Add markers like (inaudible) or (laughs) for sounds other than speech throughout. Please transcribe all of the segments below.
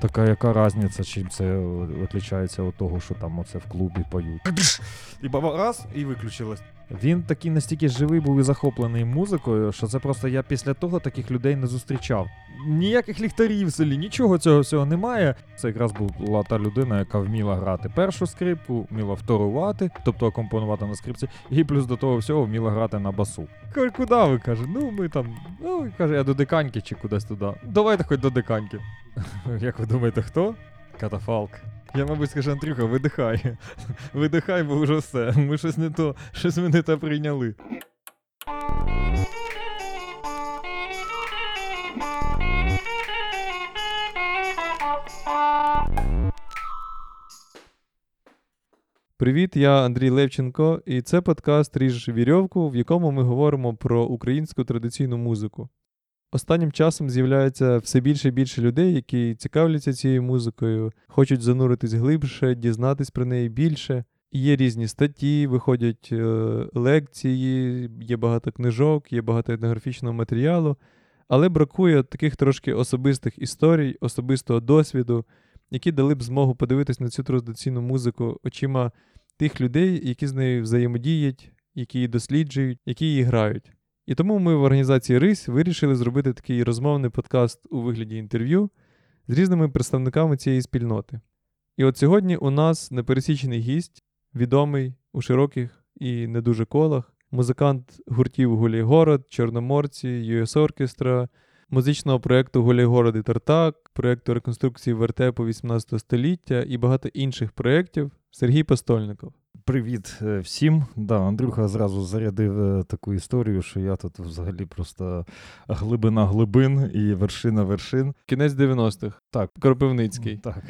Така яка різниця, чим це відрізняється від того, що там оце в клубі поють. І баба раз, і виключилось. Він такий настільки живий був і захоплений музикою, що це просто я після того таких людей не зустрічав. Ніяких ліхтарів в селі, нічого цього всього немає. Це якраз була та людина, яка вміла грати першу скрипку, вміла вторувати, тобто акомпонувати на скрипці, і плюс до того всього вміла грати на басу. Куди ви каже? Ну ми там, ну каже, я до диканьки чи кудись туди. Давайте хоч до диканьки. (laughs) Як ви думаєте, хто? Катафалк. Я, мабуть, скажу, Андрюха, видихай. (laughs) Видихай, бо вже все. Ми щось не то, щось ми не те прийняли. Привіт, я Андрій Левченко, і це подкаст Ріж вірьовку, в якому ми говоримо про українську традиційну музику. Останнім часом з'являється все більше і більше людей, які цікавляться цією музикою, хочуть зануритись глибше, дізнатись про неї більше. Є різні статті, виходять е, лекції, є багато книжок, є багато етнографічного матеріалу, але бракує таких трошки особистих історій, особистого досвіду, які дали б змогу подивитись на цю традиційну музику очима тих людей, які з нею взаємодіють, які її досліджують, які її грають. І тому ми в організації Рись вирішили зробити такий розмовний подкаст у вигляді інтерв'ю з різними представниками цієї спільноти. І от сьогодні у нас непересічений гість, відомий у широких і не дуже колах, музикант гуртів Гуляй-Город, Чорноморці, ЮС Оркестра, музичного проєкту Гуляй-Город і Тартак, проєкту реконструкції вертепу 18 століття і багато інших проєктів Сергій Постольников. Привіт е, всім. Да, Андрюха зразу зарядив е, таку історію, що я тут взагалі просто глибина глибин і вершина вершин. Кінець 90-х. Так. Кропивницький. Так.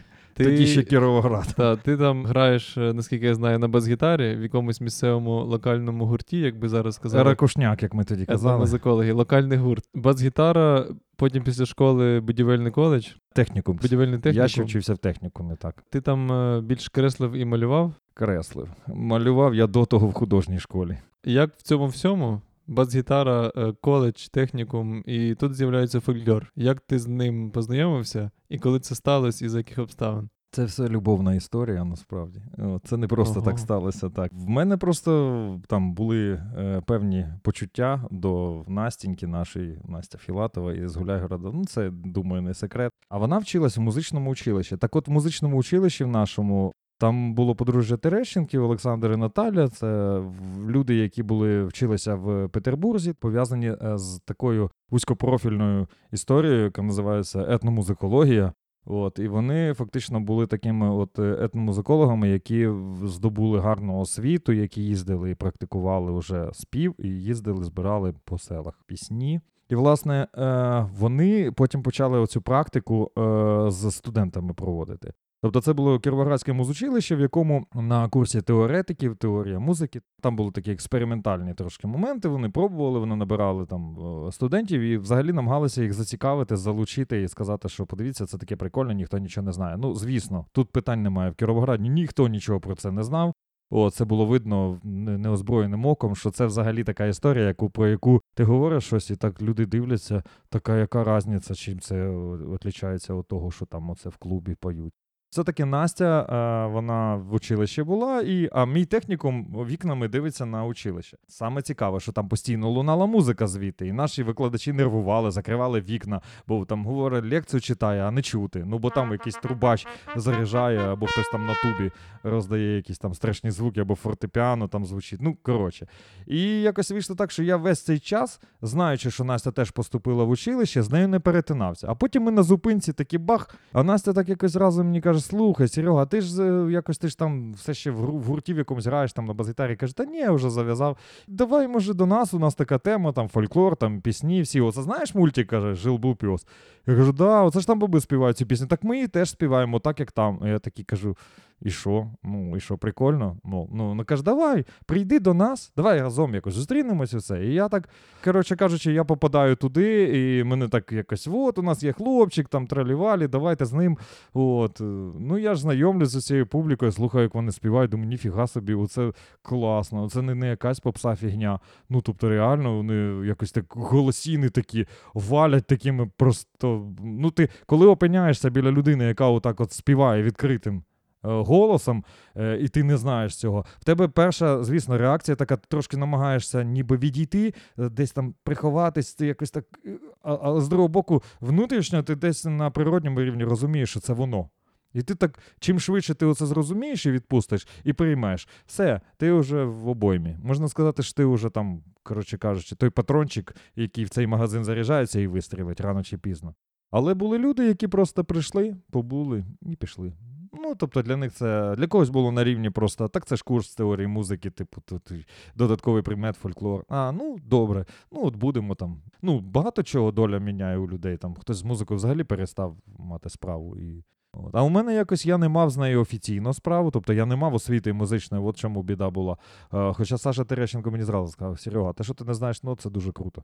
Ти, Тоді ще Кіровоград. Та, ти там граєш, е, наскільки я знаю, на бас-гітарі в якомусь місцевому локальному гурті, як би зараз сказали. Ракушняк, як ми тоді казали. Музикологи, локальний гурт. Бас-гітара, потім після школи будівельний коледж. Технікум. Будівельний технікум. Я ще вчився в технікумі, так. Ти там е, більш креслив і малював. Креслив. Малював я до того в художній школі. Як в цьому всьому? Бас-гітара, е, коледж, технікум, і тут з'являється фольклор. Як ти з ним познайомився, і коли це сталося, і за яких обставин? Це все любовна історія, насправді. Це не просто Ого. так сталося. Так. В мене просто там були е, певні почуття до Настіньки, нашої Настя Філатова із Гуляйгорода. Ну, це, думаю, не секрет. А вона вчилась в музичному училищі. Так от в музичному училищі в нашому. Там було подружжя Терещенків, Олександр і Наталя. Це люди, які були вчилися в Петербурзі, пов'язані е, з такою вузькопрофільною історією, яка називається етномузикологія. От, і вони фактично були такими от е, етномузикологами, які здобули гарну освіту, які їздили і практикували вже спів, і їздили, збирали по селах пісні. І, власне, е, вони потім почали оцю практику е, з студентами проводити. Тобто це було Кіровоградське музучилище, в якому на курсі теоретиків, теорія музики, там були такі експериментальні трошки моменти. Вони пробували, вони набирали там е, студентів і взагалі намагалися їх зацікавити, залучити і сказати, що подивіться, це таке прикольне, ніхто нічого не знає. Ну, звісно, тут питань немає. В Кіровограді ніхто нічого про це не знав. О, це було видно неозброєним оком, що це взагалі така історія, яку про яку ти говориш щось, і так люди дивляться, така яка різниця, чим це відрізняється від того, що там оце в клубі поють. Все-таки Настя, е, вона в училищі була, і, а мій технікум вікнами дивиться на училище. Саме цікаве, що там постійно лунала музика звідти, і наші викладачі нервували, закривали вікна, бо там говорить, лекцію читає, а не чути. Ну бо там якийсь трубач заряджає, або хтось там на тубі роздає якісь там страшні звуки, або фортепіано там звучить. Ну, коротше. І якось вийшло так, що я весь цей час, знаючи, що Настя теж поступила в училище, з нею не перетинався. А потім ми на зупинці такі бах, а Настя так якось разом мені каже: слухай, Серега, ти ж е, якось ти ж там все ще в, гурті в якомусь граєш там на базгітарі. Каже, та ні, я вже зав'язав. Давай, може, до нас, у нас така тема, там фольклор, там пісні, всі. Оце знаєш мультик, каже, жил був піс. Я кажу, да, оце ж там баби співають цю пісню. Так ми її теж співаємо, так як там. Я такий кажу. І що? Ну, і що, прикольно? Ну, ну, ну каже, давай, прийди до нас, давай разом якось зустрінемось і все. І я так, коротше кажучи, я попадаю туди, і мене так якось, от, у нас є хлопчик, там тралівалі, давайте з ним. От. е, Ну, я ж знайомлюсь з цією публікою, слухаю, як вони співають, думаю, ніфіга собі, оце класно, це не, не якась попса фігня. Ну, тобто, реально, вони якось так голосіни такі валять такими просто. Ну, ти коли опиняєшся біля людини, яка отак от співає відкритим голосом, е, і ти не знаєш цього. В тебе перша, звісно, реакція така, ти трошки намагаєшся ніби відійти, е, десь там приховатись, ти якось так. е, А, а з другого боку, внутрішньо ти десь на природньому рівні розумієш, що це воно. І ти так, чим швидше ти оце зрозумієш і відпустиш, і приймеш, все, ти вже в обоймі. Можна сказати, що ти вже там, коротше кажучи, той патрончик, який в цей магазин заряджається і вистрілить рано чи пізно. Але були люди, які просто прийшли, побули і пішли. Ну, тобто для них це для когось було на рівні просто так, це ж курс теорії музики, типу, тут додатковий предмет, фольклор. А, ну добре, ну от будемо там. Ну, багато чого доля міняє у людей. Там хтось з музикою взагалі перестав мати справу. І... От. А у мене якось я не мав з нею офіційно справу, тобто я не мав освіти музичної, от чому біда була. Е, хоча Саша Терещенко мені зразу сказав: Серега, те, що ти не знаєш нот, це дуже круто.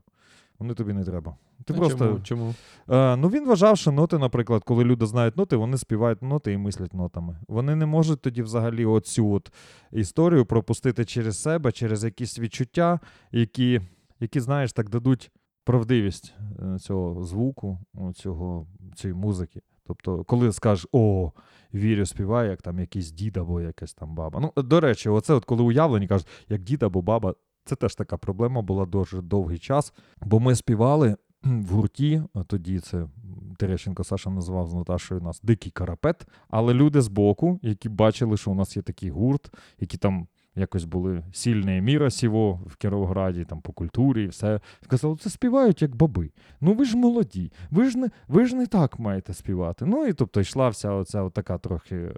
Вони тобі не треба. Ти А просто. Чому? Чому? Е, ну він вважав, що ноти, наприклад, коли люди знають ноти, вони співають ноти і мислять нотами. Вони не можуть тоді взагалі оцю от історію пропустити через себе, через якісь відчуття, які, які знаєш, так дадуть правдивість е, цього звуку, цього, цієї музики. Тобто, коли скажеш, о, вірю, співає, як там якийсь дід або якась там баба. Ну, до речі, оце от коли уявлені кажуть, як дід або баба, це теж така проблема була дуже довгий час. Бо ми співали в гурті, тоді це Терещенко Саша називав з Наташою нас дикий карапет. Але люди з боку, які бачили, що у нас є такий гурт, які там. Якось були сильне міра сіво в Кіровограді, там по культурі і все. Сказали, це співають як баби. Ну ви ж молоді, ви ж не, ви ж не так маєте співати. Ну і тобто йшла вся оця така трохи е,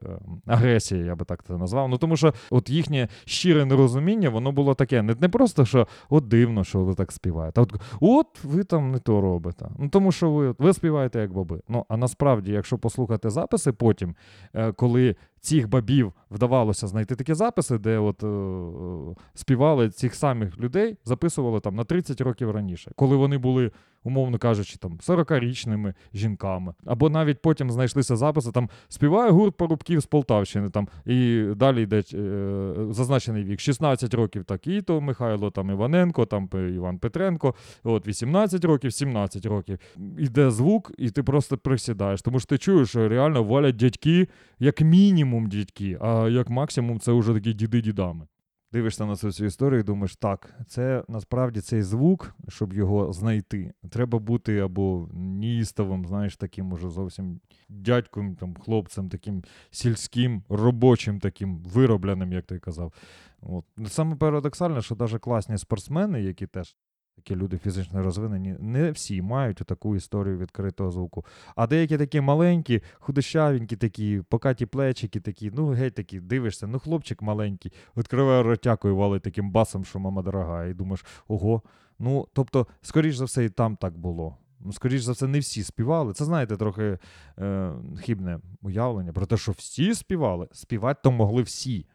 агресія, я би так це назвав. Ну тому що от їхнє щире нерозуміння, воно було таке. Не, не просто, що от дивно, що ви так співаєте. А от, от ви там не то робите. Ну тому що ви, ви співаєте як баби. Ну а насправді, якщо послухати записи потім, е, коли цих бабів вдавалося знайти такі записи, де от е, е, співали цих самих людей, записували там на 30 років раніше, коли вони були, умовно кажучи, там 40-річними жінками. Або навіть потім знайшлися записи, там співає гурт Порубків з Полтавщини, там і далі йде е, зазначений вік 16 років такий то Михайло там Іваненко, там Іван Петренко, от 18 років, 17 років. Іде звук, і ти просто присідаєш. Тому що ти чуєш, що реально валять дядьки, як мінімум дядьки, а як максимум це вже такі діди-дідами. Дивишся на цю, цю історію і думаєш, так, це насправді цей звук, щоб його знайти, треба бути або ністовим, знаєш, таким уже зовсім дядьком, там, хлопцем, таким сільським, робочим, таким виробленим, як ти казав. От. Саме парадоксальне, що навіть класні спортсмени, які теж такі люди фізично розвинені, не всі мають таку історію відкритого звуку. А деякі такі маленькі, худощавенькі, такі, покаті плечики, такі, ну геть такі, дивишся, ну хлопчик маленький, відкриває ротяку і валить таким басом, що мама дорога, і думаєш, ого. Ну, тобто, скоріш за все, і там так було. Ну, скоріш за все, не всі співали. Це, знаєте, трохи е, хибне уявлення про те, що всі співали. Співати то могли всі.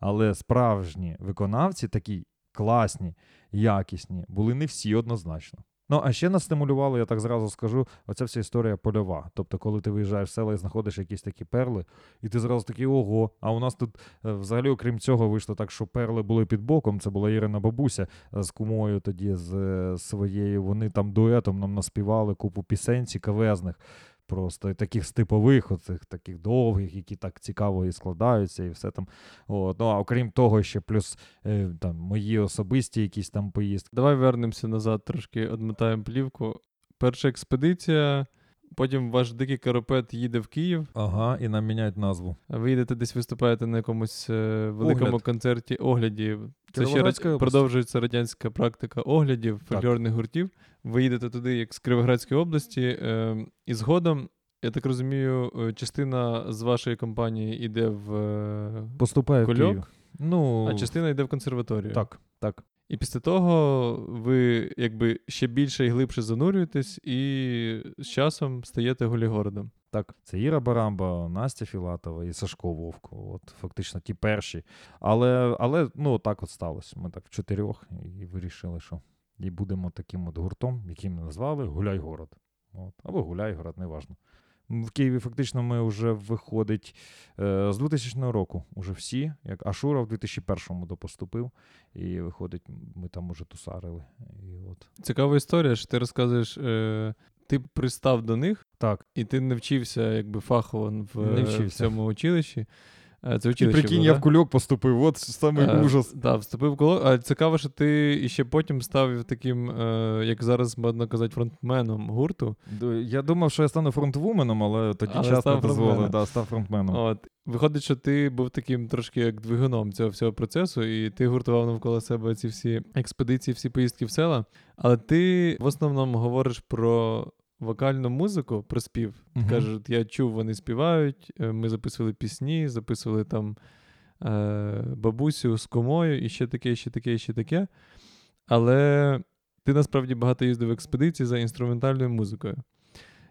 Але справжні виконавці, такі класні, якісні, були не всі однозначно. Ну, а ще нас стимулювало, я так зразу скажу, оця вся історія польова. Тобто, коли ти виїжджаєш в села і знаходиш якісь такі перли, і ти зразу такий ого. А у нас тут е, взагалі, окрім цього, вийшло так, що перли були під боком. Це була Ірина бабуся е, з кумою тоді з е, своєю. Вони там дуетом нам наспівали купу пісень цікавезних. Просто таких стипових, оцих таких довгих, які так цікаво і складаються, і все там. От. Ну, а окрім того, ще плюс е, там, мої особисті якісь там поїздки. Давай вернемося назад трошки, одмотаємо плівку. Перша експедиція, потім ваш дикий карапет їде в Київ. Ага, і нам міняють назву. а Ви їдете десь виступаєте на якомусь е, великому Огляд. концерті огляді. Це ще раді... продовжується радянська практика оглядів фольклорних гуртів. Ви їдете туди, як з Кіровоградської області, е, і згодом, я так розумію, е, частина з вашої компанії йде в е, Поступає в Київ. Ну, а частина йде в консерваторію. так, так. І після того ви якби ще більше і глибше занурюєтесь, і з часом стаєте голігородом. Так, це Іра Барамба, Настя Філатова і Сашко Вовко. От фактично ті перші. Але, але ну, так от сталося. Ми так в чотирьох і вирішили, що і будемо таким от гуртом, який ми назвали Гуляй город. От. Або Гуляй город, неважно. В Києві фактично ми вже виходить е, з 2000 року. Уже всі, як Ашура в 2001-му допоступив, і виходить, ми там уже тусарили. І от. Цікава історія, що ти розказуєш, е, ти пристав до них, Так. і ти не вчився якби фахово в, Не в цьому училищі. Е, Це І прикинь, було, я в кульок поступив, от самий Е, ужас. Так, вступив в коло. А цікаво, що ти іще потім став таким, е, як зараз модно казати, фронтменом гурту. Я думав, що я стану фронтвуменом, але тоді Але час став не дозволив, да, став фронтменом. От. Виходить, що ти був таким трошки як двигуном цього всього процесу, і ти гуртував навколо себе ці всі експедиції, всі поїздки в села. Але ти в основному говориш про вокальну музику, про спів. Ти Мгм. Кажеш, я чув, вони співають, е, ми записували пісні, записували там е, бабусю з комою, і ще таке, і ще таке, і ще таке. Але ти насправді багато їздив в експедиції за інструментальною музикою.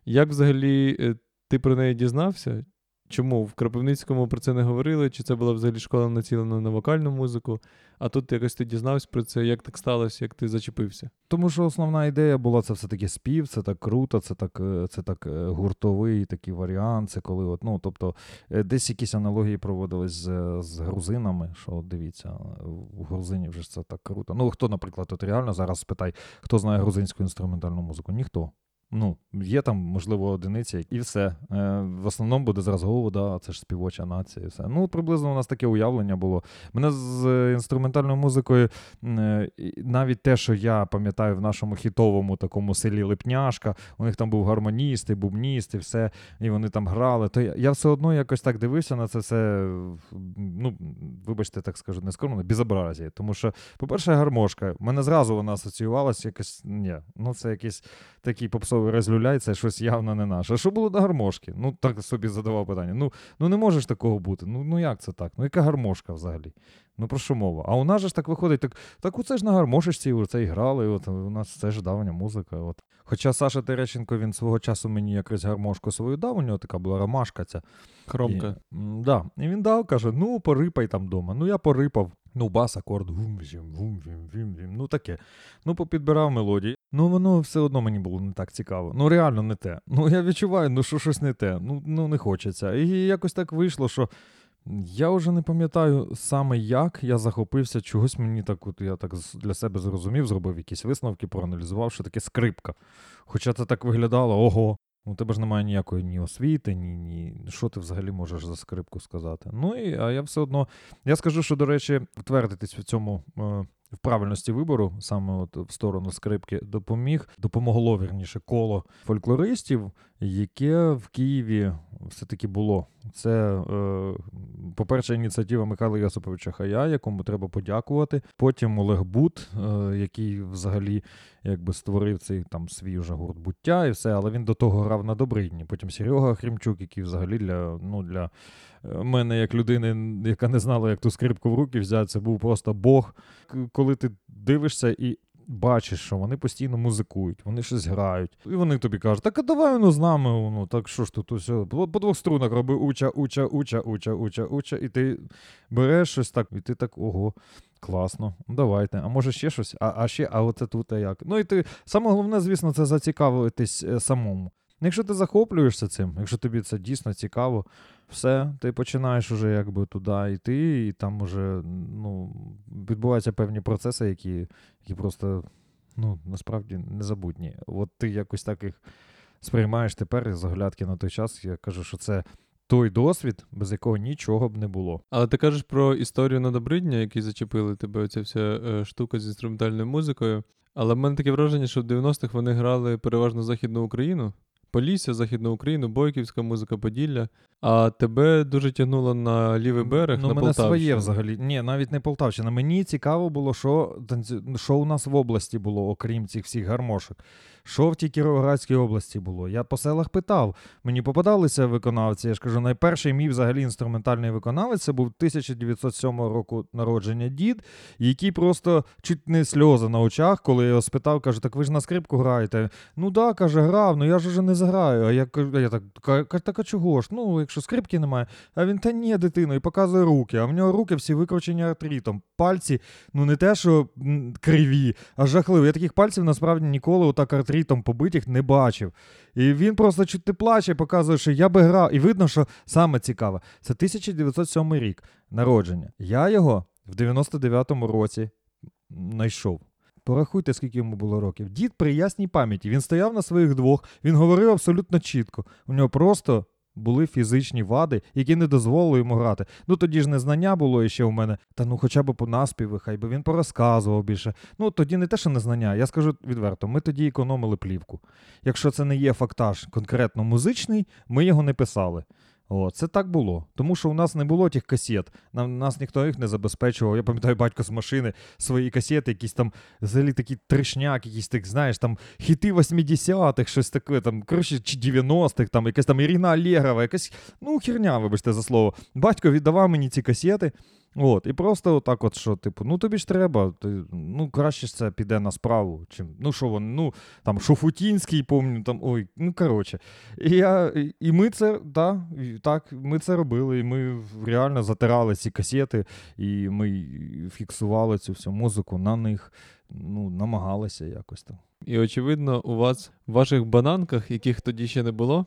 Як взагалі е, ти про неї дізнався? Чому в Кропивницькому про це не говорили? Чи це була взагалі школа націлена на вокальну музику? А тут якось ти дізнався про це, як так сталося, як ти зачепився? Тому що основна ідея була це все-таки спів, це так круто, це так, е, це так е, гуртовий такий варіант. Це коли, от, ну, тобто, е, десь якісь аналогії проводились з, з грузинами, що дивіться, у грузинів вже це так круто. Ну, хто, наприклад, от реально зараз спитай, хто знає грузинську інструментальну музику? Ніхто. Ну, є там, можливо, одиниці, і все. Е, в основному буде зразу, о, да, це ж співоча нація, і все. Ну, приблизно у нас таке уявлення було. Мене з інструментальною музикою, е, навіть те, що я пам'ятаю в нашому хітовому такому селі Липняшка, у них там був гармоніст, і бубніст, і все, і вони там грали. То я, я все одно якось так дивився на це все. Ну, вибачте, так скажу, не скромно, безобразі. Тому що, по-перше, гармошка. Мене зразу вона асоціювалася якось. Ні, ну це якийсь такий попсовий розлюляй, це щось явно не наше. А що було до гармошки? Ну, так собі задавав питання. Ну, ну не може ж такого бути. Ну, ну як це так? Ну, яка гармошка взагалі? Ну про що мова? А у нас же ж так виходить, так, так оце ж на гармошечці оце і грали, от у нас це ж давня музика. От. Хоча Саша Терещенко, він свого часу мені якось гармошку свою дав, у нього така була ромашка ця. Хромка. І, да. і він дав, каже: ну, порипай там вдома. Ну, я порипав. Ну, бас, акорд, гум вім гум вім вім вім Ну таке. Ну, попідбирав мелодії. Ну, воно все одно мені було не так цікаво. Ну, реально не те. Ну, я відчуваю, ну що щось не те. Ну, ну не хочеться. І якось так вийшло, що я вже не пам'ятаю саме як я захопився чогось мені так, от я так для себе зрозумів, зробив якісь висновки, проаналізував, що таке скрипка. Хоча це так виглядало, ого, у тебе ж немає ніякої ні освіти, ні, ні. Що ти взагалі можеш за скрипку сказати? Ну і а я все одно. Я скажу, що, до речі, втвердитись в цьому. Е, в правильності вибору, саме от в сторону скрипки, допоміг, допомогло вірніше коло фольклористів, яке в Києві все-таки було. Це, е, по-перше, ініціатива Михайла Йосиповича Хая, якому треба подякувати. Потім Олег Бут, е, який взагалі якби створив цей там свій уже гурт буття і все, але він до того грав на Добридні. Потім Серега Хрімчук, який взагалі для, ну, для е, мене, як людини, яка не знала, як ту скрипку в руки взяти, це був просто Бог. Коли ти дивишся і. Бачиш, що вони постійно музикують, вони щось грають. І вони тобі кажуть, так а давай ну з нами, ну так що ж тут усе. По, по двох струнах роби уча, уча, уча, уча, уча, уча, і ти береш щось так, і ти так, ого, класно, ну, давайте. А може ще щось? А, а ще, а оце тут а як. Ну і ти саме головне, звісно, це зацікавитись е, самому. Якщо ти захоплюєшся цим, якщо тобі це дійсно цікаво, все, ти починаєш уже якби туди йти, і там уже ну, відбуваються певні процеси, які, які просто ну, насправді незабутні. От ти якось так їх сприймаєш тепер з оглядки на той час. Я кажу, що це той досвід, без якого нічого б не було. Але ти кажеш про історію на Добридня, які зачепили тебе, оця вся е, штука з інструментальною музикою. Але в мене таке враження, що в 90-х вони грали переважно Західну Україну, Полісся, Західну Україну, Бойківська музика, Поділля. А тебе дуже тягнуло на лівий берег, ну, на мене Полтавщину. своє взагалі. Ні, навіть не Полтавщина. Мені цікаво було, що, що у нас в області було, окрім цих всіх гармошок. Що в тій Кіровоградській області було? Я по селах питав. Мені попадалися виконавці. Я ж кажу, найперший мій взагалі інструментальний виконавець це був 1907 року народження дід, який просто чуть не сльози на очах, коли я його спитав, каже, так ви ж на скрипку граєте. Ну да, каже, грав, ну я ж уже не заграю. А я кажу, я так, «Ка- ка- так а чого ж? Ну, якщо скрипки немає. А він та ні, дитино, і показує руки. А в нього руки всі викручені артритом. Пальці, ну не те, що криві, а жахливі. Я таких пальців насправді ніколи отак артритом побитих не бачив. І він просто чути плаче, показує, що я би грав. І видно, що саме цікаве, це 1907 рік народження. Я його в 99-му році знайшов. Порахуйте, скільки йому було років. Дід при ясній пам'яті. Він стояв на своїх двох, він говорив абсолютно чітко. У нього просто були фізичні вади, які не дозволили йому грати. Ну тоді ж незнання було іще у мене. Та ну хоча б по наспіви, хай би він порозказував більше. Ну тоді не те, що не знання. Я скажу відверто, ми тоді економили плівку. Якщо це не є фактаж конкретно музичний, ми його не писали. О, це так було. Тому що у нас не було тих касет. Нам нас ніхто їх не забезпечував. Я пам'ятаю батько з машини свої касети, якісь там взагалі такий трешняк, якісь так, знаєш, там хіти 80-х, щось таке, там, коротше, чи 90-х, там якась там Ірина Алєгрова, якась, ну, херня, вибачте за слово. Батько віддавав мені ці касети. От, і просто отак, от що, типу, ну тобі ж треба, ти, ну краще ж це піде на справу, чим, ну що вони, ну там Шуфутінський, помню, там, ой, ну коротше. І, я, і- ми це, да, так, ми це робили, і ми реально затирали ці касети, і ми фіксували цю всю музику на них, ну, намагалися якось там. І очевидно, у вас в ваших бананках, яких тоді ще не було,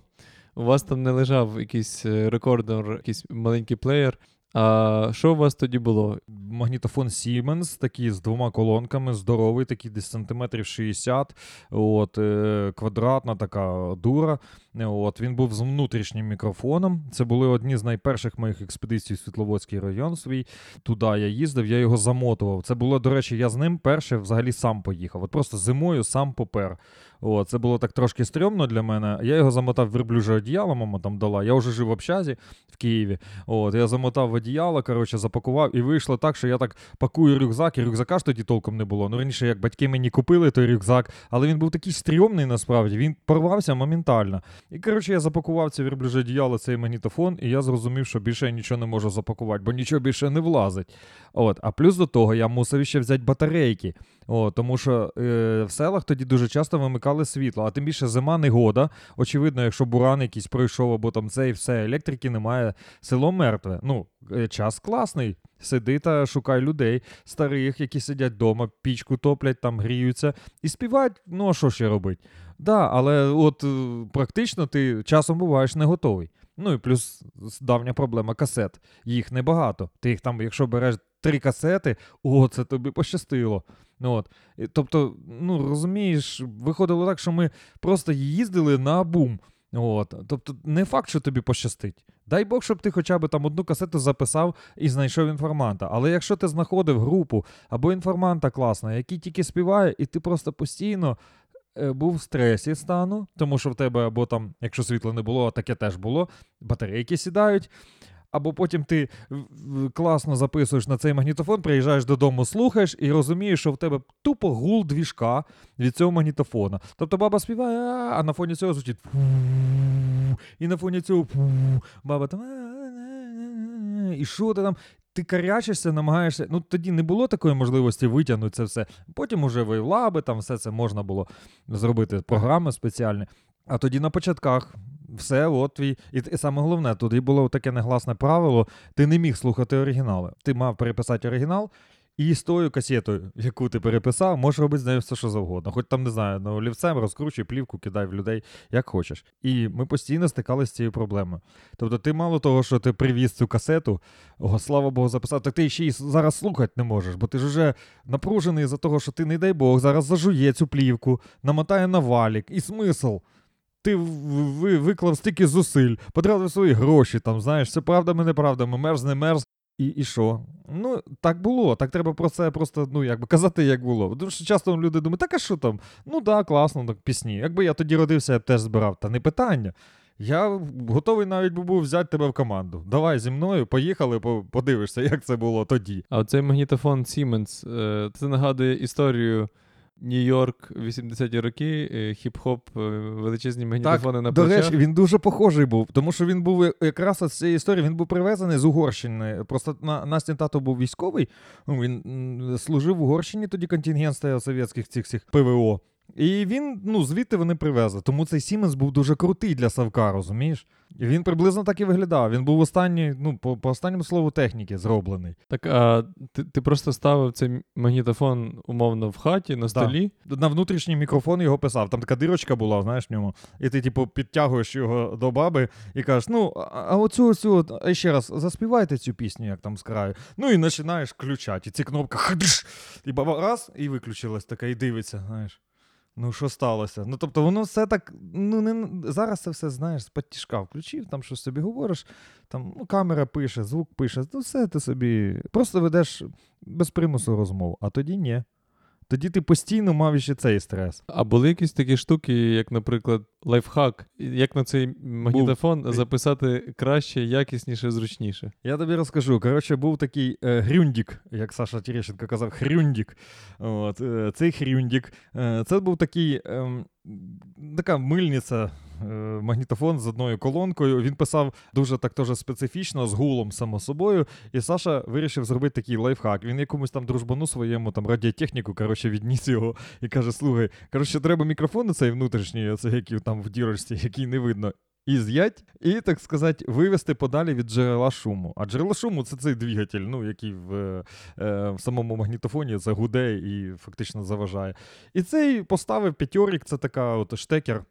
у вас там не лежав якийсь е, рекордер, якийсь маленький плеєр. А що у вас тоді було? Магнітофон Siemens, такий з двома колонками, здоровий, такий десь сантиметрів 60, от, е, квадратна така дура. От, він був з внутрішнім мікрофоном. Це були одні з найперших моїх експедицій в Світловодський район свій. Туди я їздив, я його замотував. Це було, до речі, я з ним перше взагалі сам поїхав. От просто зимою сам попер. От, це було так трошки стрьомно для мене. Я його замотав верблюже одіяло, мама там дала. Я вже жив в общазі в Києві. От, я замотав в одіяло, коротше, запакував, і вийшло так, що я так пакую рюкзак, і рюкзака ж тоді толком не було. Ну раніше, як батьки мені купили той рюкзак, але він був такий стрьомний насправді, він порвався моментально. І коротше, я запакував це верблюже одіяло, цей магнітофон, і я зрозумів, що більше я нічого не можу запакувати, бо нічого більше не влазить. От, а плюс до того я мусив ще взяти батарейки. О, тому що е, в селах тоді дуже часто вимикали світло, а тим більше зима негода. Очевидно, якщо буран якийсь пройшов, або там і все, електрики немає, село мертве. Ну, е, час класний. Сиди та шукай людей старих, які сидять вдома, пічку топлять, там гріються і співають. Ну, а що ще робить? Да, але от е, практично ти часом буваєш не готовий. Ну і плюс давня проблема касет. Їх небагато. Ти їх там, якщо береш три касети, о, це тобі пощастило. От. Тобто, ну розумієш, виходило так, що ми просто їздили на бум. От. Тобто, не факт, що тобі пощастить. Дай Бог, щоб ти хоча б там одну касету записав і знайшов інформанта. Але якщо ти знаходив групу або інформанта класного, який тільки співає, і ти просто постійно був в стресі стану, тому що в тебе або там, якщо світла не було, а таке теж було, батарейки сідають. Або потім ти класно записуєш на цей магнітофон, приїжджаєш додому, слухаєш і розумієш, що в тебе тупо гул двіжка від цього магнітофона. Тобто баба співає, а на фоні цього звучить і на фоні цього баба там і що ти там? Ти карячишся, намагаєшся. Ну тоді не було такої можливості витягнути це все. Потім уже вейвлаби, там все це можна було зробити програми спеціальні. А тоді на початках все, от твій. І, і саме головне, тоді було таке негласне правило: ти не міг слухати оригінали. Ти мав переписати оригінал, і з тою касетою, яку ти переписав, можеш робити з нею все, що завгодно. Хоч там, не знаю, ну, олівцем розкручуй плівку, кидай в людей, як хочеш. І ми постійно стикалися з цією проблемою. Тобто, ти мало того, що ти привіз цю касету, о, слава Богу, записав, так ти ще й зараз слухати не можеш, бо ти ж вже напружений за того, що ти, не дай Бог, зараз зажує цю плівку, намотає на валік. І смисл. Ти виклав стільки зусиль, потратив свої гроші, там, знаєш, це правдами, неправдами, мерз, не мерз. І, і що? Ну, так було. Так треба про це просто, ну, якби казати, як було. Тому що часто люди думають, так а що там? Ну да, класно, так пісні. Якби я тоді родився, я б теж збирав. Та не питання. Я готовий навіть би був взяти тебе в команду. Давай зі мною, поїхали, подивишся, як це було тоді. А цей магнітофон Siemens, е, це нагадує історію Нью-Йорк 80-ті роки, е, хіп-хоп, е, величезні магнітофони на До речі, він дуже похожий був, тому що він був е, якраз з цієї історії, він був привезений з Угорщини. Просто на, Настін тато був військовий, ну, він служив в Угорщині, тоді контингент стояв совєтських цих всіх ПВО. І він, ну, звідти вони привезли. Тому цей Сіменс був дуже крутий для Савка, розумієш? І він приблизно так і виглядав. Він був останній, ну, по, по останньому слову техніки зроблений. Так, а ти, ти просто ставив цей магнітофон умовно в хаті на столі. На внутрішній мікрофон його писав. Там така дирочка була, знаєш, в ньому. І ти, типу, підтягуєш його до баби і кажеш: ну, а, а оцю, оцю, а ще раз, заспівайте цю пісню, як там з краю. Ну і починаєш включати. І ці кнопки хадиш, і баба раз, і виключилась така, і дивиться, знаєш. Ну, що сталося? Ну, тобто, воно все так. Ну, не, зараз це все, знаєш, з тяжка включив, там щось собі говориш, там ну, камера пише, звук пише, ну все ти собі. Просто ведеш без примусу розмову, а тоді ні. Тоді ти постійно мав ще цей стрес. А були якісь такі штуки, як, наприклад, лайфхак, як на цей магнітофон записати краще, якісніше, зручніше. Я тобі розкажу. Коротше, був такий е, грюндік, як Саша Терещенко казав, хрюндік. От, е, Цей хрюндік. Е, це був такий е, така мильниця. е, Магнітофон з одною колонкою. Він писав дуже так теж специфічно, з гулом, само собою. І Саша вирішив зробити такий лайфхак. Він якомусь там дружбану своєму там радіотехніку коротше, відніс його і каже: слухай, коротше, треба мікрофон цей внутрішній, оцей, який там в дірочці, (laughs) який не видно. І з'ять, і, так сказати, вивести подалі від джерела шуму. А джерело шуму це цей двигатель, ну, який в, е, в самому магнітофоні це гуде і фактично заважає. І цей поставив п'ятьорік, це така от штекер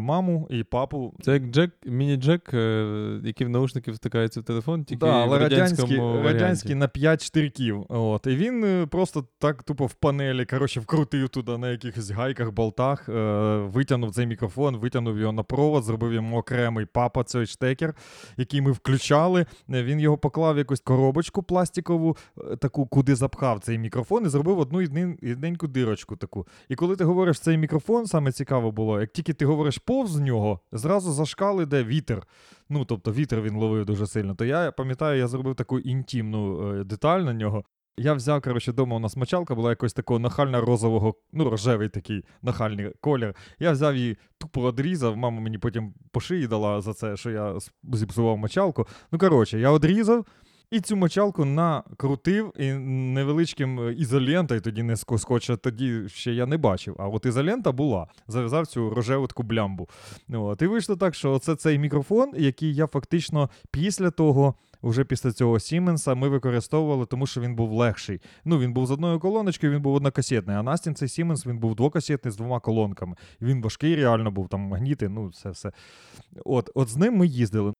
маму і папу. Це як Джек, міні-джек, е, який в наушники втикається в телефон, тільки Да, але в радянський, радянський на 5 штирків. От. І він е, просто так тупо в панелі, коротше, вкрутив туди на якихось гайках, болтах, е, витягнув цей мікрофон, витягнув його на провод, зробив йому окремий папа цей штекер, який ми включали. Е, Він його поклав в якусь коробочку пластикову, е, таку, куди запхав цей мікрофон, і зробив одну єдиненьку дирочку таку. І коли ти говориш цей мікрофон, саме цікаво було, як тільки ти говориш повз нього, зразу за шкали йде вітер. Ну, тобто вітер він ловив дуже сильно. То я пам'ятаю, я зробив таку інтимну е, деталь на нього. Я взяв, коротше, вдома у нас мочалка була якось такого нахально-розового, ну, рожевий такий нахальний колір. Я взяв її тупо одрізав, мама мені потім по шиї дала за це, що я зіпсував мочалку. Ну, коротше, я одрізав. І цю мочалку накрутив і невеличким е, ізолентою, тоді не ско- скотча, тоді ще я не бачив. А от ізолента була. Зав'язав цю рожеву таку блямбу. От. І вийшло так, що це цей мікрофон, який я фактично після того, вже після цього Сіменса, ми використовували, тому що він був легший. Ну, він був з одною колоночкою, він був однокасетний. А Настін цей Сіменс він був двокасетний з двома колонками. Він важкий, реально був там магніти, ну, це все. От, от з ним ми їздили.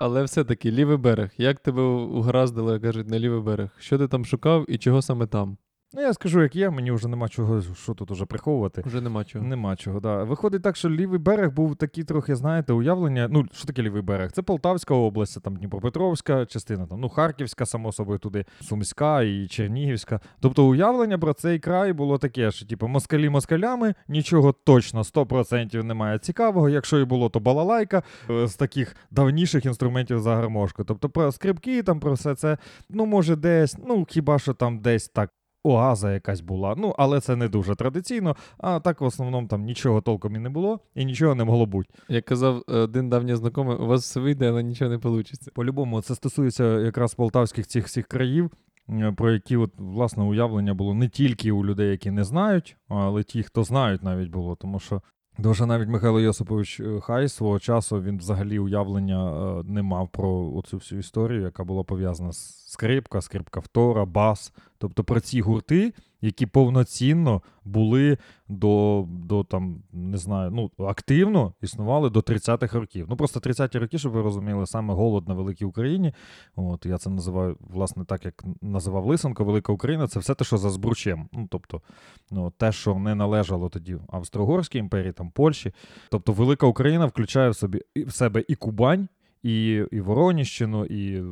Але все-таки лівий берег. Як тебе угораздило, кажуть, на лівий берег? Що ти там шукав і чого саме там? Ну, я скажу, як є, мені вже нема чого, що тут уже приховувати. Вже нема чого. Нема чого, да. Виходить так, що лівий берег був такий трохи, знаєте, уявлення. Ну, що таке лівий берег? Це Полтавська область, там Дніпропетровська частина, там, ну, Харківська, само собою, туди, Сумська і Чернігівська. Тобто уявлення про цей край було таке, що типу, москалі москалями, нічого точно 100% немає цікавого. Якщо і було, то балалайка е, з таких давніших інструментів за гармошку. Тобто про скрипки, там про все це, ну, може, десь, ну, хіба що там десь так. Оаза якась була, ну але це не дуже традиційно. А так в основному там нічого толком і не було, і нічого не могло бути. Як казав е, один давній знайомий, у вас все вийде, але нічого не вийде. По-любому, це стосується якраз полтавських цих всіх країв, е, про які от власне уявлення було не тільки у людей, які не знають, але ті, хто знають, навіть було. Тому що дуже навіть Михайло Йосипович е, Хай свого часу він взагалі уявлення не мав про оцю всю історію, яка була пов'язана з скрипка, скрипка втора, бас. Тобто про ці гурти, які повноцінно були до, до там, не знаю, ну, активно існували до 30-х років. Ну просто 30-ті роки, щоб ви розуміли, саме голод на великій Україні. От я це називаю, власне, так як називав Лисенко, Велика Україна, це все те, що за збручем. Ну, тобто, ну, те, що не належало тоді Австро-Угорській імперії, там Польщі. Тобто, Велика Україна включає в собі в себе і Кубань, і, і Вороніщину, і е,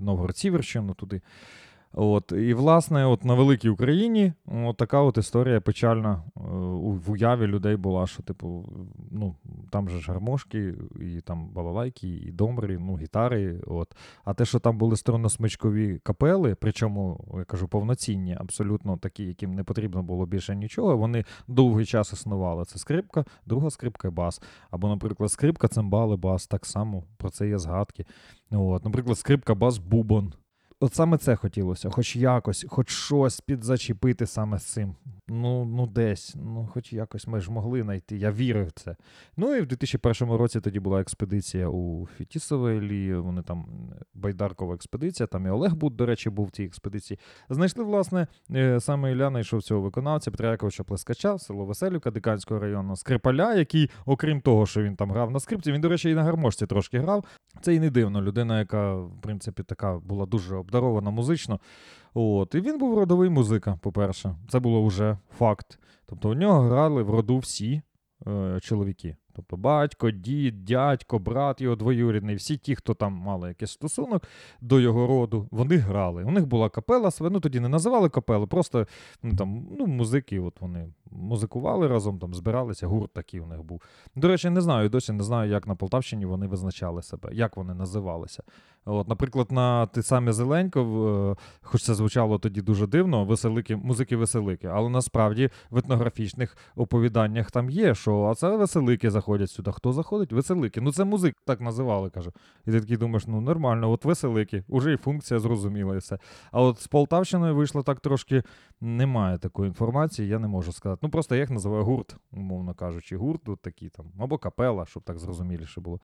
Новгород-Сіверщину туди. От, і, власне, от на великій Україні от така от історія печальна е, в уяві людей була, що, типу, ну, там же ж гармошки, і там балалайки, і домбри, ну, гітари. От. А те, що там були струнно-смичкові капели, причому, я кажу, повноцінні, абсолютно такі, яким не потрібно було більше нічого, вони довгий час існували. Це скрипка, друга скрипка бас. Або, наприклад, скрипка, цимбали, бас, так само, про це є згадки. От, наприклад, скрипка, бас, бубон. От саме це хотілося, хоч якось, хоч щось підзачепити саме з цим. Ну, ну десь, ну, хоч якось ми ж могли знайти. Я вірив в це. Ну і в 2001 році тоді була експедиція у Фетісовелі, вони там байдаркова експедиція, там і Олег Буд, до речі, був в цій експедиції. Знайшли, власне, е, саме Ілля знайшов цього виконавця Петра Яковича Плескача, село Веселівка, Диканського району, Скрипаля, який, окрім того, що він там грав на скрипці, він, до речі, і на гармошці трошки грав. Це і не дивно. Людина, яка, в принципі, така була дуже обдарована музично. От. І він був родовий музика, по-перше. Це було вже факт. Тобто у нього грали в роду всі е, чоловіки. Тобто батько, дід, дядько, брат його двоюрідний, всі ті, хто там мали якийсь стосунок до його роду, вони грали. У них була капела, ну тоді не називали капелу, просто ну, там, ну, музики, от вони музикували разом, там збиралися, гурт такий у них був. До речі, не знаю, досі не знаю, як на Полтавщині вони визначали себе, як вони називалися. От, наприклад, на ти самі Зеленько, хоч це звучало тоді дуже дивно, веселики, музики-веселики, але насправді в етнографічних оповіданнях там є, що а це веселики заходять сюди. Хто заходить? Веселики. Ну це музик так називали, кажу. І ти такий думаєш, ну нормально, от веселики, уже і функція зрозуміла і все. А от з Полтавщиною вийшло так трошки, немає такої інформації, я не можу сказати. Ну просто я їх називаю гурт, умовно кажучи, гурт, от такі там, або капела, щоб так зрозуміліше було.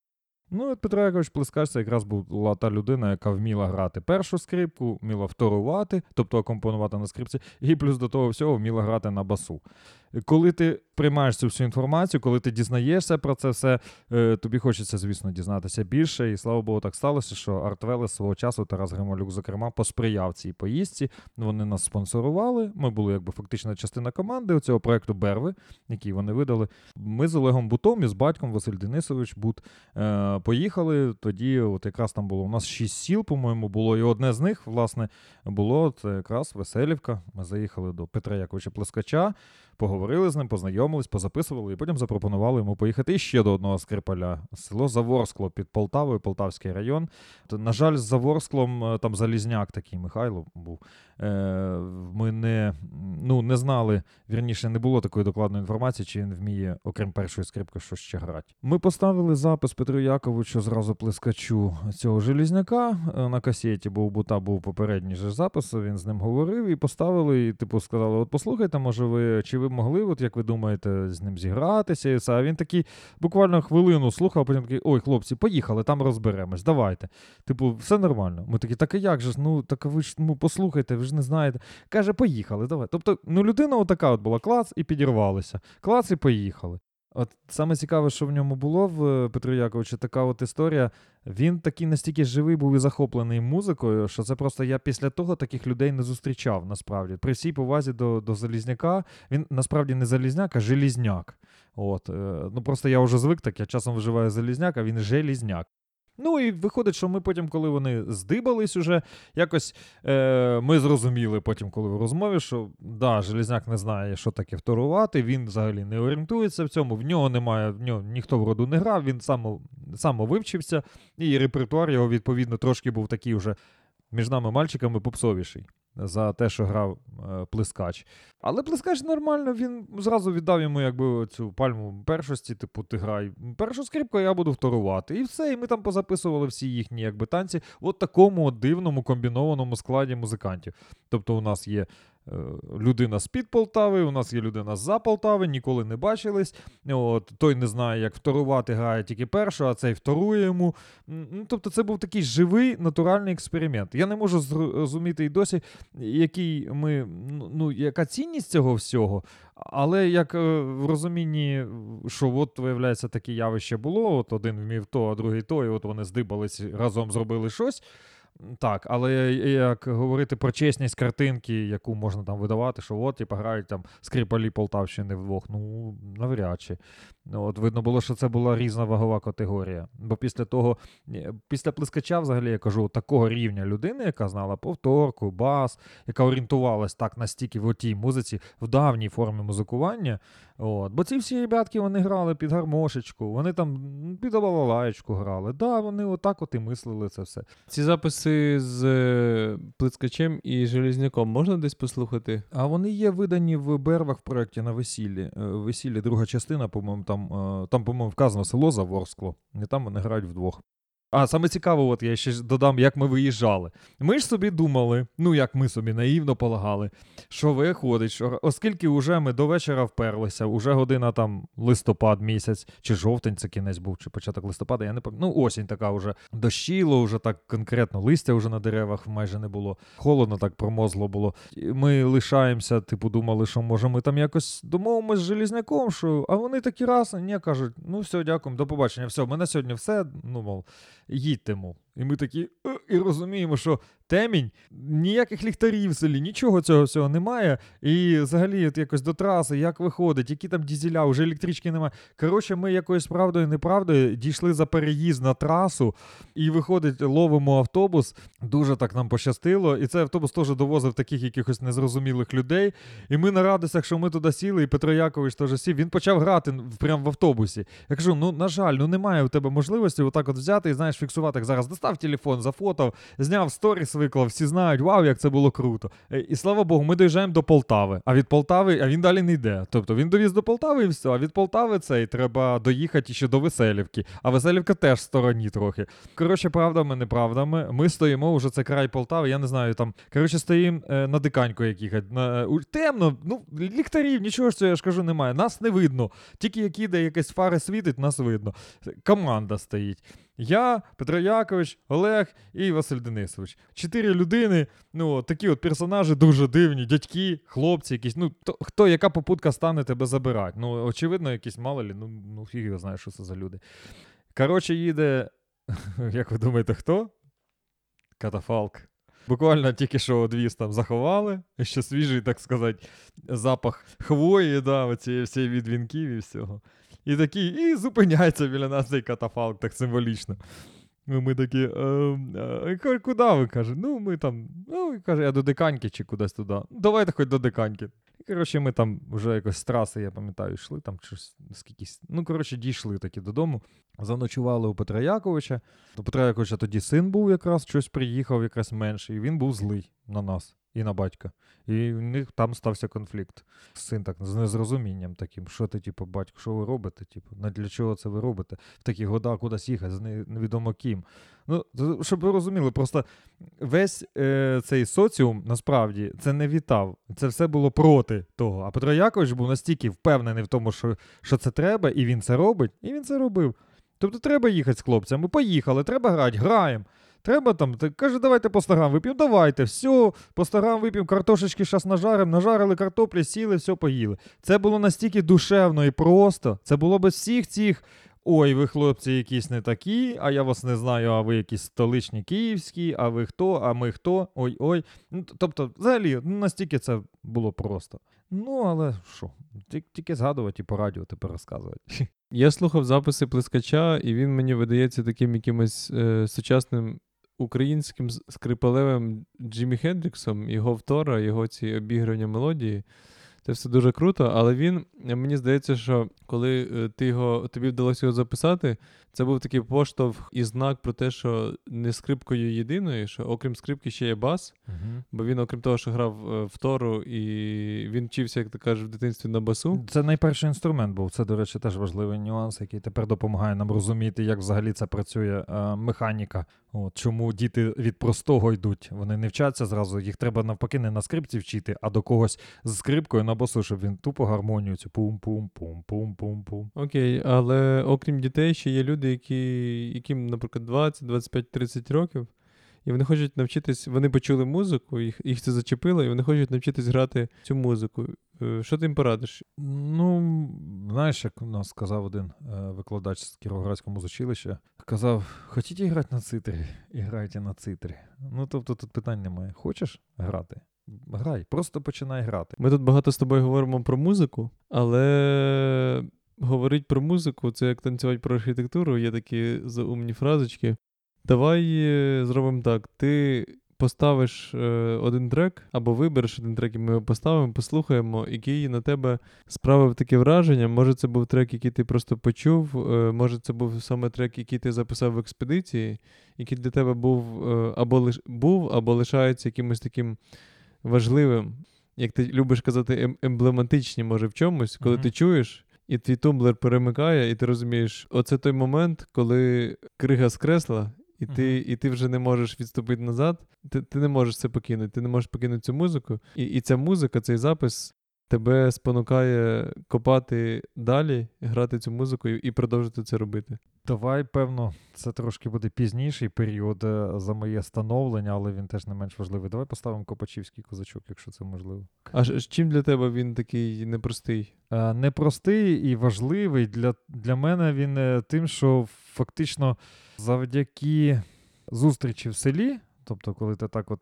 Ну, от Петро Якович Плескач якраз була та людина, яка вміла грати першу скрипку, вміла вторувати, тобто акомпонувати на скрипці, і плюс до того всього вміла грати на басу. Коли ти приймаєш цю всю інформацію, коли ти дізнаєшся про це все, е, тобі хочеться, звісно, дізнатися більше. І слава Богу, так сталося, що Артвелес свого часу Тарас Грималюк, зокрема, посприяв цій поїздці. Вони нас спонсорували. Ми були якби фактична частина команди цього проекту Берви, який вони видали. Ми з Олегом Бутом і з батьком Василь Денисович Бут е, поїхали. Тоді, от якраз там було у нас шість сіл, по-моєму, було. І одне з них, власне, було це якраз Веселівка. Ми заїхали до Петра Яковича Плескача. Поговорили з ним, познайомились, позаписували, і потім запропонували йому поїхати ще до одного скрипаля. Село Заворскло під Полтавою, Полтавський район. На жаль, з Заворсклом е, там Залізняк такий Михайло був. Е, Ми не, ну, не знали, вірніше, не було такої докладної інформації, чи він вміє, окрім першої скрипки, щось ще грати. Ми поставили запис Петру Яковичу зразу плескачу цього Желізняка е, на касеті, бо у Бута був попередній же запис, він з ним говорив і поставили, і типу сказали: от послухайте, може, ви чи ви могли, от як ви думаєте, з ним зігратися? І все. А він такий буквально хвилину слухав, потім такий: ой, хлопці, поїхали, там розберемось, давайте. Типу, все нормально. Ми такі, так а як же ж? Ну так ви ж ну послухайте, ж не знаєте. Каже, поїхали, давай. Тобто, ну людина отака от була клац і підірвалися. Клац і поїхали. От саме цікаве, що в ньому було в е, Петру Яковичу, така от історія. Він такий настільки живий був і захоплений музикою, що це просто я після того таких людей не зустрічав насправді. При всій повазі до, до Залізняка, він насправді не Залізняк, а Желізняк. От, е, ну просто я вже звик так, я часом виживаю Залізняк, а він Желізняк. Ну і виходить, що ми потім, коли вони здибались уже, якось е, ми зрозуміли потім, коли в розмові, що да, Желізняк не знає, що таке вторувати, він взагалі не орієнтується в цьому, в нього немає, в нього ніхто в роду не грав, він само, самовивчився, і репертуар його, відповідно, трошки був такий вже між нами мальчиками попсовіший. За те, що грав е, плескач. Але плескач нормально, він зразу віддав йому якби цю пальму першості, типу, ти грай першу скрипку, я буду вторувати. І все, і ми там позаписували всі їхні якби танці в от такому от дивному комбінованому складі музикантів. Тобто у нас є е, людина з-під Полтави, у нас є людина з-за Полтави, ніколи не бачились. От, той не знає, як вторувати, грає тільки першу, а цей вторує йому. Ну, тобто, це був такий живий натуральний експеримент. Я не можу зрозуміти і досі, який ми, ну, ну, яка цінність цього всього. Але як е, в розумінні, що от, виявляється, таке явище було, от один вмів то, а другий то, і от вони здибались, разом зробили щось. Так, але як говорити про чесність картинки, яку можна там видавати, що от, типу, грають там скрипалі Полтавщини вдвох, ну, навряд чи. Ну, От видно було, що це була різна вагова категорія. Бо після того, після плескача, взагалі, я кажу, такого рівня людини, яка знала повторку, бас, яка орієнтувалась так настільки в отій музиці, в давній формі музикування. От. Бо ці всі ребятки вони грали під гармошечку, вони там під балалаєчку грали. Да, вони отак от і мислили це все. Ці записи з е, Плескачем і Железняком можна десь послухати? А вони є видані в Бервах в проєкті на весіллі. Е, Весілля, друга частина, по-моєму, там, е, там, по-моєму, вказано село Заворскло, і там вони грають вдвох. А саме цікаво, от я ще додам, як ми виїжджали. Ми ж собі думали, ну як ми собі наївно полагали, що виходить, що оскільки вже ми до вечора вперлися, уже година там листопад місяць, чи жовтень це кінець був, чи початок листопада, я не пам'ятаю. Ну, осінь така вже дощило, вже так конкретно, листя вже на деревах майже не було. Холодно так промозло було. Ми лишаємося, типу, думали, що може ми там якось домовимося з Желізняком, що а вони такі раз, ні, кажуть, ну все, дякуємо, до побачення. Все, ми на сьогодні все, ну мов, мов. І ми такі «Е», і розуміємо, що темінь, ніяких ліхтарів в селі, нічого цього всього немає. І взагалі, от якось до траси, як виходить, які там дізеля, вже електрички немає. Коротше, ми якоюсь правдою неправдою дійшли за переїзд на трасу, і виходить, ловимо автобус. Дуже так нам пощастило. І цей автобус теж довозив таких якихось незрозумілих людей. І ми на радостях, що ми туди сіли, і Петро Якович теж сів. Він почав грати прямо в автобусі. Я кажу: ну на жаль, ну немає у тебе можливості отак от взяти і знаєш, фіксувати. Як зараз достав телефон, зафотав, зняв сторіс, виклав. Всі знають, вау, як це було круто. Е, І слава Богу, ми доїжджаємо до Полтави. А від Полтави, а він далі не йде. Тобто він довіз до Полтави і все. А від Полтави цей треба доїхати ще до Веселівки. А Веселівка теж в стороні трохи. Коротше, правдами, неправдами. Ми стоїмо уже це край Полтави. Я не знаю, там коротше стоїмо е, на диканьку яких. На, темно, ну ліхтарів, нічого ж цього, я ж кажу, немає. Нас не видно. Тільки як іде якась фари світить, нас видно. Команда стоїть. Я, Петро Якович, Олег і Василь Денисович. Чотири людини, ну такі от персонажі дуже дивні, дядьки, хлопці, якісь. Ну то, хто, яка попутка стане тебе забирати? Ну, очевидно, якісь мало ну, ну фіг його знає, що це за люди. Коротше, їде, (laughs) як ви думаєте, хто? Катафалк. Буквально тільки що одвіз там заховали, ще свіжий, так сказати, запах хвої, да, оцієї всієї від вінків і всього. І такий, і зупиняється біля нас цей катафалк так символічно. І ми такі, е, е, куди ви? каже, ну ми там, ну, каже, я до диканьки чи кудись туди. «Ну, Давайте хоч до диканьки. І коротше, ми там вже якось з траси, я пам'ятаю, йшли там щось, скількись. Ну, коротше, дійшли таки додому. Заночували у Петра Яковича. До Петра Яковича тоді син був якраз, щось приїхав, якраз менший, і він був злий на нас і на батька. І в них там стався конфлікт. Син так з незрозумінням таким. Що ти, типу, батько, що ви робите? Типу, на для чого це ви робите? В такі года кудись їхати, з невідомо ким. Ну, щоб ви розуміли, просто весь е, цей соціум насправді це не вітав. Це все було проти того. А Петро Якович був настільки впевнений в тому, що, що це треба, і він це робить, і він це робив. Тобто треба їхати з хлопцями. Поїхали, треба грати, граємо. Треба там, ти каже, давайте по 100 грам вип'ємо, давайте, все, по 100 грам вип'ємо, картошечки зараз нажаримо, нажарили картоплі, сіли, все поїли. Це було настільки душевно і просто. Це було без всіх цих. Ой, ви хлопці якісь не такі, а я вас не знаю, а ви якісь столичні київські, а ви хто, а ми хто, ой-ой. Ну, тобто, взагалі, ну, настільки це було просто. Ну, але що, тільки згадувати і по радіо тепер розказувати. (laughs) Я слухав записи плескача, і він мені видається таким якимось е, сучасним українським скрипалевим Джиммі Хендріксом, його втора, його ці обігрування мелодії. Це все дуже круто, але він, мені здається, що коли е, ти його, тобі вдалося його записати, це був такий поштовх і знак про те, що не скрипкою єдиною, що окрім скрипки ще є бас. Бо він, окрім того, що грав е, в Тору, і він вчився, як ти кажеш, в дитинстві на басу. Це найперший інструмент був. Це, до речі, теж важливий нюанс, який тепер допомагає нам розуміти, як взагалі це працює е, механіка. От, чому діти від простого йдуть. Вони не вчаться зразу, їх треба навпаки не на скрипці вчити, а до когось з скрипкою на басу, щоб він тупо гармонію цю пум-пум-пум-пум-пум-пум. Окей, але окрім дітей, ще є люди, які, яким, наприклад, 20, 25, 30 років, і вони хочуть навчитись, вони почули музику, їх, їх це зачепило, і вони хочуть навчитись грати цю музику. Е, Що ти їм порадиш? Ну, знаєш, як у нас сказав один е, викладач з Кіровоградського музичилища, казав: хотіте грати на цитрі, і грайте на цитрі. Ну, тобто тут питань немає. Хочеш грати? Грай, просто починай грати. Ми тут багато з тобою говоримо про музику, але говорить про музику це як танцювати про архітектуру, є такі заумні фразочки. Давай е, зробимо так: ти поставиш е, один трек, або вибереш один трек, і ми його поставимо, послухаємо, який на тебе справив таке враження. Може, це був трек, який ти просто почув, е, може, це був саме трек, який ти записав в експедиції, який для тебе був е, або лиш був, або лишається якимось таким важливим, як ти любиш казати, ем- емблематичні, може, в чомусь, коли Мгм. ти чуєш. І твій тумблер перемикає, і ти розумієш, оце той момент, коли крига скресла, і ти, і ти вже не можеш відступити назад. Ти, ти не можеш це покинути, ти не можеш покинути цю музику. І, і ця музика, цей запис тебе спонукає копати далі, грати цю музику і, і продовжити це робити. Давай, певно, це трошки буде пізніший період е, за моє становлення, але він теж не менш важливий. Давай поставимо Копачівський козачок, якщо це можливо. А чим для тебе він такий непростий? Е, Непростий і важливий для, для мене він е, тим, що фактично завдяки зустрічі в селі. Тобто, коли ти так от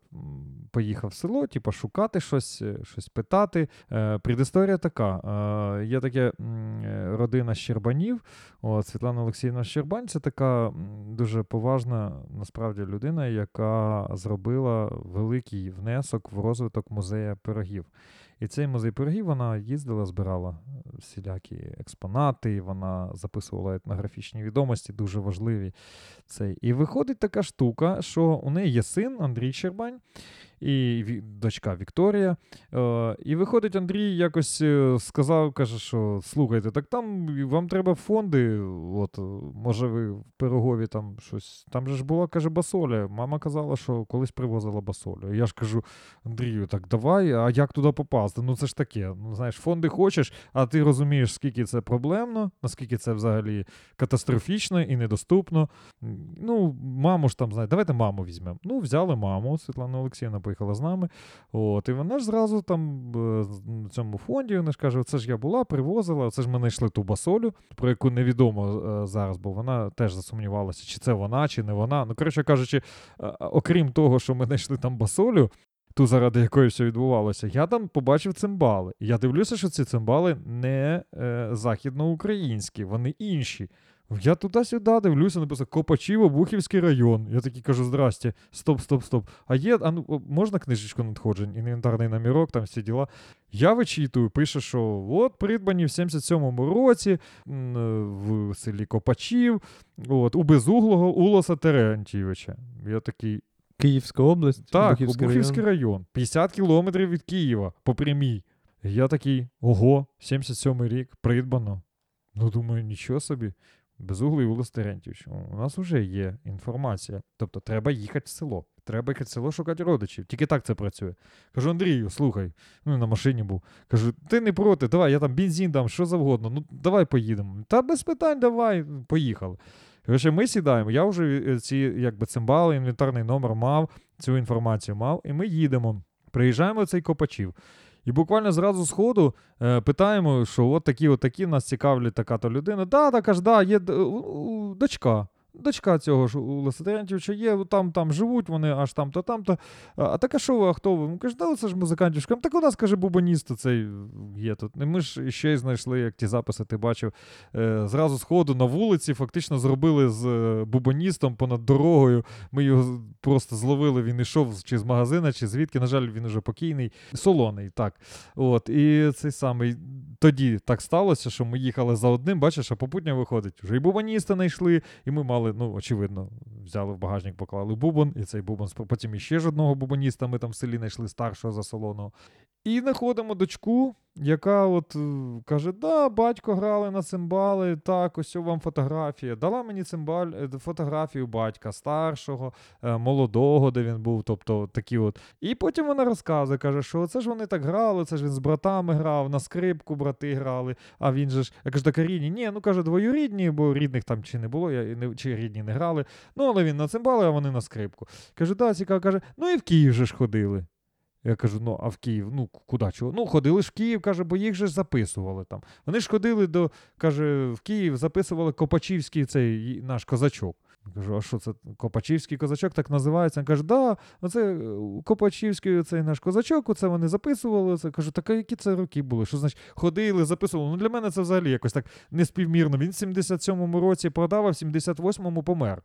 поїхав в село, типу, шукати щось, е, щось питати. Е, предісторія така: е, є таке е, родина Щербанів. От, Світлана Олексійовна Щербань це така дуже поважна насправді людина, яка зробила великий внесок в розвиток музея пирогів. І цей музей пирогів вона їздила, збирала е, всілякі експонати, вона записувала етнографічні відомості, дуже важливі. Цей. І виходить така штука, що у неї є син Андрій Щербань і дочка Вікторія. Е, і виходить, Андрій якось е, сказав, каже, що слухайте, так там вам треба фонди. От, може, ви в Пирогові там щось. Там же ж була, каже, басоля. Мама казала, що колись привозила басолю. Я ж кажу, Андрію, так давай, а як туди попасти? Ну це ж таке. Ну, знаєш, фонди хочеш, а ти розумієш, скільки це проблемно, наскільки це взагалі катастрофічно і недоступно. Ну, маму ж там, знаєте, давайте маму візьмемо. Ну, взяли маму, Світлана Олексіївна поїхала з нами. От, і вона ж зразу там е, на цьому фонді, вона ж каже: це ж я була, привозила, це ж ми знайшли ту басолю, про яку невідомо е, зараз, бо вона теж засумнівалася, чи це вона, чи не вона. Ну, коротше кажучи, е, окрім того, що ми знайшли там басолю, ту, заради якої все відбувалося, я там побачив цимбали. Я дивлюся, що ці цимбали не е, західноукраїнські, вони інші. Я туди-сюди дивлюся, написано Копачіво, Бухівський район. Я такий кажу: здрасте, стоп, стоп, стоп. А є, а ну, можна книжечку надходжень, інвентарний номерок, там всі діла. Я вичитую, пише, що от придбані в 77-му році е, в селі Копачів, от, у безуглого Улоса Терентійовича. Я такий, Київська область, так, Бухівський Бухівський район. район. 50 кілометрів від Києва по прямій. Я такий, ого, 77-й рік, придбано. Ну, думаю, нічого собі. Безуглий Улас Терентьович. У нас вже є інформація. Тобто треба їхати в село. Треба їхати в село шукати родичів. Тільки так це працює. Кажу, Андрію, слухай, ну на машині був. Кажу, ти не проти, давай, я там бензин дам, що завгодно. Ну давай поїдемо. Та без питань, давай, поїхали. Коротше, ми сідаємо. Я вже е, ці якби цимбали, інвентарний номер мав, цю інформацію мав, і ми їдемо. Приїжджаємо в цей Копачів. І буквально зразу з ходу е, питаємо, що от такі, от такі нас цікавлять така-то людина. Да, така ж, да, є дочка. Дочка цього ж у Лисатерянтівича є, там, там живуть вони, аж там-то, там-то. А, така що ви, а хто ви? Він каже, да, це ж музикантівська. Так у нас, каже, бубоніст цей є тут. І ми ж ще й знайшли, як ті записи ти бачив, е, зразу з ходу на вулиці фактично зробили з е, бубоністом понад дорогою. Ми його просто зловили, він йшов чи з магазина, чи звідки. На жаль, він уже покійний, солоний, так. От, і цей самий тоді так сталося, що ми їхали за одним, бачиш, а попутня виходить. Вже і бубоніста знайшли, і ми мали, ну, очевидно, взяли в багажник, поклали бубон, і цей бубон, потім іще ж одного бубоніста ми там в селі знайшли старшого за солоного. І знаходимо дочку, яка от е, каже: да, батько грали на цимбали, так, ось вам фотографія. Дала мені цимбаль, е, фотографію батька старшого, е, молодого, де він був, тобто такі от. І потім вона розказує, каже, що це ж вони так грали, це ж він з братами грав, на скрипку брати грали, а він же ж, я кажу, так рідні, ні, ну каже, двоюрідні, бо рідних там чи не було, я, і рідні не грали. Ну, але він на цимбали, а вони на скрипку. Кажу, да, цікаво, каже, ну і в Київ же ж ходили. Я кажу, ну а в Київ, ну куди чого? Ну, ходили ж в Київ, каже, бо їх же записували там. Вони ж ходили до, каже, в Київ записували Копачівський цей наш козачок. Я Кажу, а що це Копачівський козачок так називається? Він каже, да, оце е, Копачівський цей наш козачок, оце вони записували. Це кажу, так а які це роки були? Що значить ходили, записували? Ну для мене це взагалі якось так неспівмірно. Він в 77-му році продав, а в 78-му помер.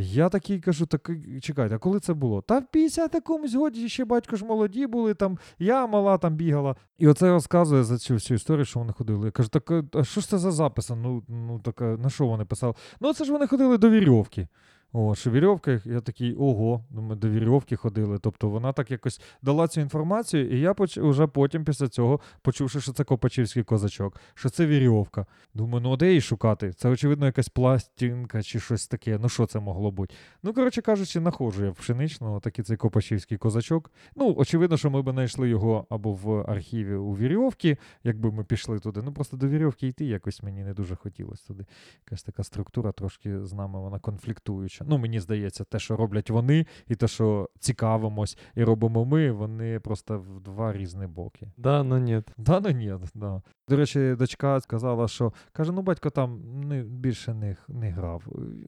Я такий кажу, так е, чекайте, а коли це було? Та в 50 якомусь годі ще батько ж молоді були, там я мала там бігала. І оце розказує за цю всю історію, що вони ходили. Я кажу, так е, а що ж це за записи? Ну, ну так на що вони писали? Ну, це ж вони ходили до вірьовки. О, що вірьовка, я такий, ого, думаю, до вірьовки ходили. Тобто вона так якось дала цю інформацію, і я поч... вже потім після цього, почувши, що це Копачівський козачок, що це вірьовка. Думаю, ну де її шукати? Це, очевидно, якась пластинка чи щось таке. Ну, що це могло бути? Ну, коротше кажучи, знаходжу я в пшеничного такий цей Копачівський козачок. Ну, очевидно, що ми б знайшли його або в архіві у Вірьовки, якби ми пішли туди. Ну, просто до Вірьовки йти якось мені не дуже хотілося туди. Якась така структура трошки з нами вона конфліктуюча. Ну, мені здається, те, що роблять вони, і те, що цікавимось і робимо ми, вони просто в два різні боки. Да, но ні. Да, ну ні, да. До речі, дочка сказала, що каже, ну батько там не, більше не, не грав.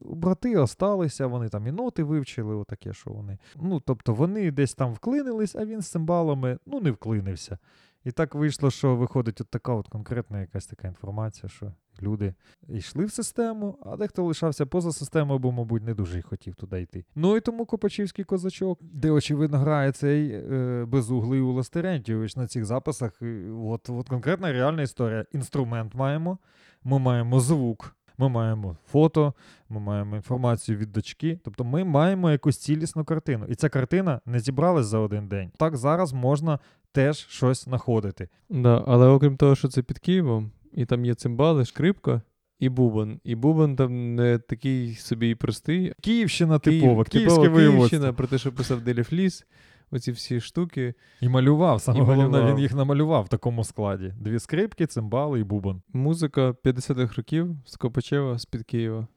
Брати осталися, вони там і ноти вивчили, отаке, що вони. Ну, тобто вони десь там вклинились, а він з цимбалами ну, не вклинився. І так вийшло, що виходить от така от конкретна якась така інформація, що люди йшли в систему, а дехто лишався поза системою, бо, мабуть, не дуже хотів туди йти. Ну і тому Копачівський козачок, де, очевидно, грає цей е, безуглий Улас Терентьєвич на цих записах. От, от конкретна реальна історія. Інструмент маємо, ми маємо звук. Ми маємо фото, ми маємо інформацію від дочки. Тобто ми маємо якусь цілісну картину. І ця картина не зібралась за один день. Так зараз можна теж щось знаходити. Да, але окрім того, що це під Києвом, і там є цимбали, шкрипка і бубон. І бубон там не такий собі і простий. Київщина Київ- типова, київське. Київщина, про те, що писав Деліф Ліс, оці всі штуки. І малював. Саме І головне, малював. він їх намалював в такому складі: дві скрипки, цимбали і бубон. Музика 50-х років з Копачева, з-під Києва.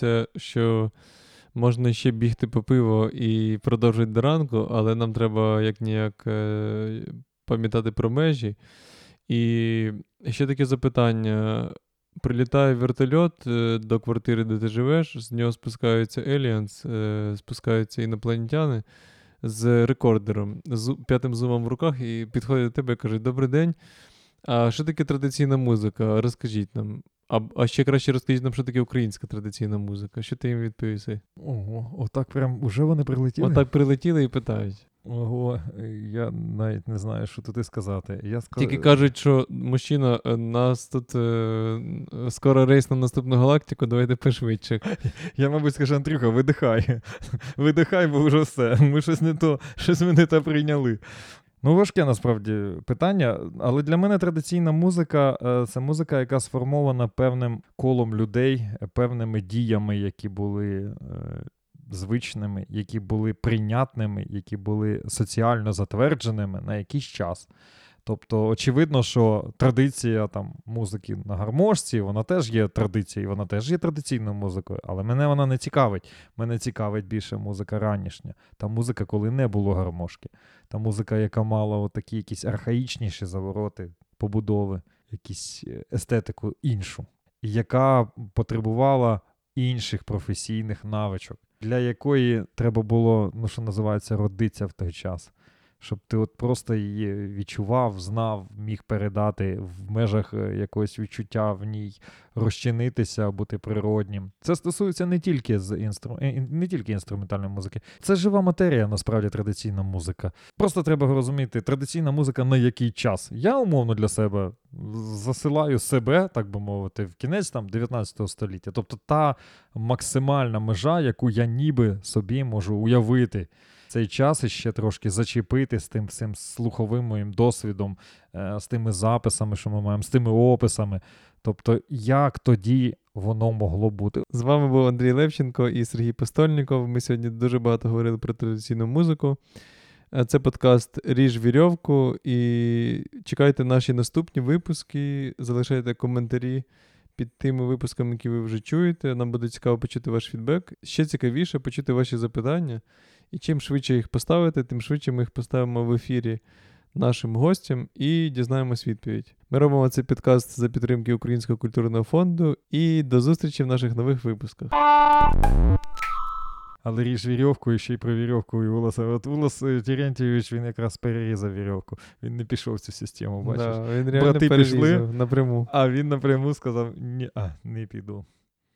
Здається, що можна ще бігти по пиво і продовжити до ранку, але нам треба як ніяк е, пам'ятати про межі. І ще таке запитання. Прилітає вертольот е, до квартири, де ти живеш, з нього спускаються еліанс, спускаються інопланетяни з рекордером, з п'ятим зумом в руках, і підходять до тебе і кажуть: Добрий день. А що таке традиційна музика? Розкажіть нам. А, а ще краще розкажіть нам, що таке українська традиційна музика. Що ти їм відповіси? Ого, отак прям уже вони прилетіли. Отак прилетіли і питають. Ого, я навіть не знаю, що тут і сказати. Я ска... Тільки кажуть, що мужчина, е, нас тут е, скоро рейс на наступну галактику, давайте пошвидше. Я, мабуть, скажу, Андрюха, видихай. видихай, бо вже все. Ми щось не то, щось ми не те прийняли. Ну, важке насправді питання, але для мене традиційна музика е, це музика, яка сформована певним колом людей, певними діями, які були е, звичними, які були прийнятними, які були соціально затвердженими на якийсь час. Тобто, очевидно, що традиція там музики на гармошці, вона теж є традицією, вона теж є традиційною музикою, але мене вона не цікавить. Мене цікавить більше музика ранішня. Та музика, коли не було гармошки. Та музика, яка мала отакі якісь архаїчніші завороти, побудови, якісь е, естетику іншу, яка потребувала інших професійних навичок, для якої треба було, ну що називається, родитися в той час. Щоб ти от просто її відчував, знав, міг передати в межах е, якогось відчуття в ній, розчинитися, бути природнім. Це стосується не тільки з інстру... е, не тільки інструментальної музики. Це жива матерія, насправді, традиційна музика. Просто треба розуміти, традиційна музика на який час. Я умовно для себе засилаю себе, так би мовити, в кінець там 19 століття. Тобто та максимальна межа, яку я ніби собі можу уявити. Цей час іще трошки зачепити з тим всім слуховим моїм досвідом, е, з тими записами, що ми маємо, з тими описами. Тобто, як тоді воно могло бути? З вами був Андрій Левченко і Сергій Постольніков. Ми сьогодні дуже багато говорили про традиційну музику. Е, Це подкаст Ріж вірьовку. І чекайте наші наступні випуски. Залишайте коментарі під тими випусками, які ви вже чуєте. Нам буде цікаво почути ваш фідбек. Ще цікавіше почути ваші запитання. І чим швидше їх поставити, тим швидше ми їх поставимо в ефірі нашим гостям і дізнаємось відповідь. Ми робимо цей підкаст за підтримки Українського культурного фонду. І до зустрічі в наших нових випусках. Але ріж вірьовку і ще й про вірьовку і Уласа. От Улас е, Терентьєвич, він якраз перерізав вірьовку. Він не пішов в цю систему, бачиш. Да, він реально Брати пішли. напряму. А він напряму сказав: ні, а, не піду.